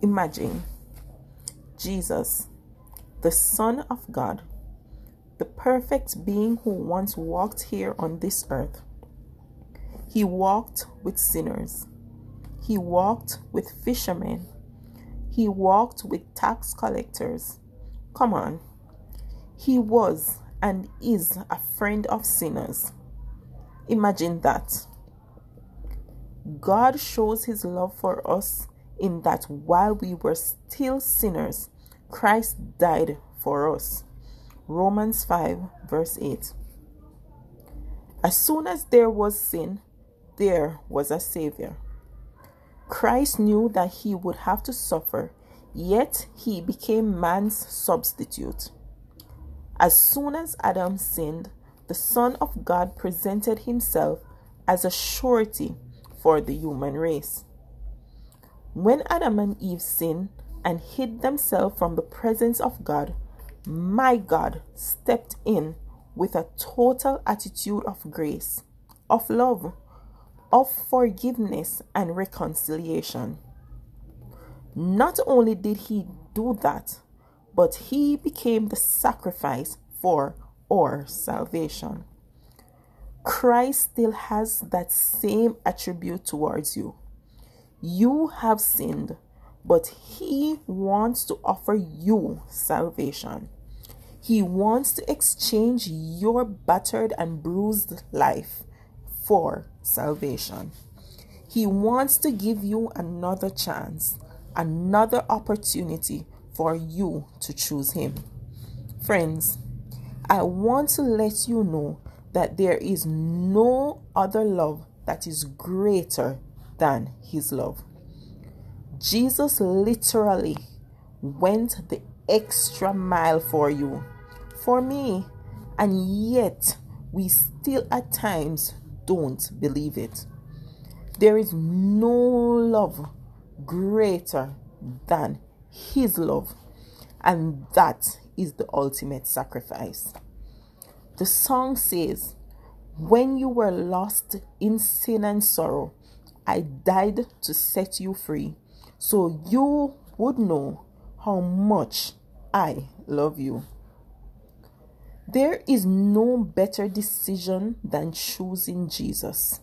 Imagine Jesus, the Son of God, the perfect being who once walked here on this earth. He walked with sinners. He walked with fishermen. He walked with tax collectors. Come on. He was and is a friend of sinners. Imagine that. God shows his love for us in that while we were still sinners, Christ died for us. Romans 5, verse 8. As soon as there was sin, there was a Savior. Christ knew that he would have to suffer, yet he became man's substitute. As soon as Adam sinned, the Son of God presented himself as a surety for the human race. When Adam and Eve sinned and hid themselves from the presence of God, my God stepped in with a total attitude of grace, of love, of forgiveness and reconciliation. Not only did he do that, but he became the sacrifice for our salvation. Christ still has that same attribute towards you. You have sinned, but he wants to offer you salvation. He wants to exchange your battered and bruised life for salvation. He wants to give you another chance, another opportunity for you to choose Him. Friends, I want to let you know that there is no other love that is greater than His love. Jesus literally went the extra mile for you, for me, and yet we still at times don't believe it. There is no love greater than His love, and that is the ultimate sacrifice. The song says, When you were lost in sin and sorrow, I died to set you free, so you would know how much I love you. There is no better decision than choosing Jesus.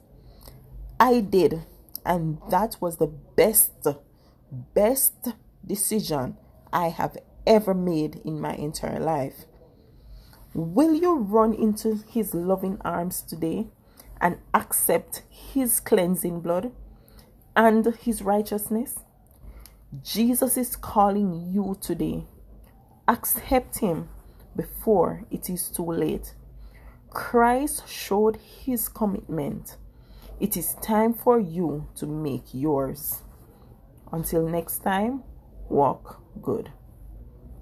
I did, and that was the best, best decision I have ever made in my entire life. Will you run into his loving arms today and accept his cleansing blood and his righteousness? Jesus is calling you today. Accept him before it is too late. Christ showed his commitment. It is time for you to make yours. Until next time, walk good.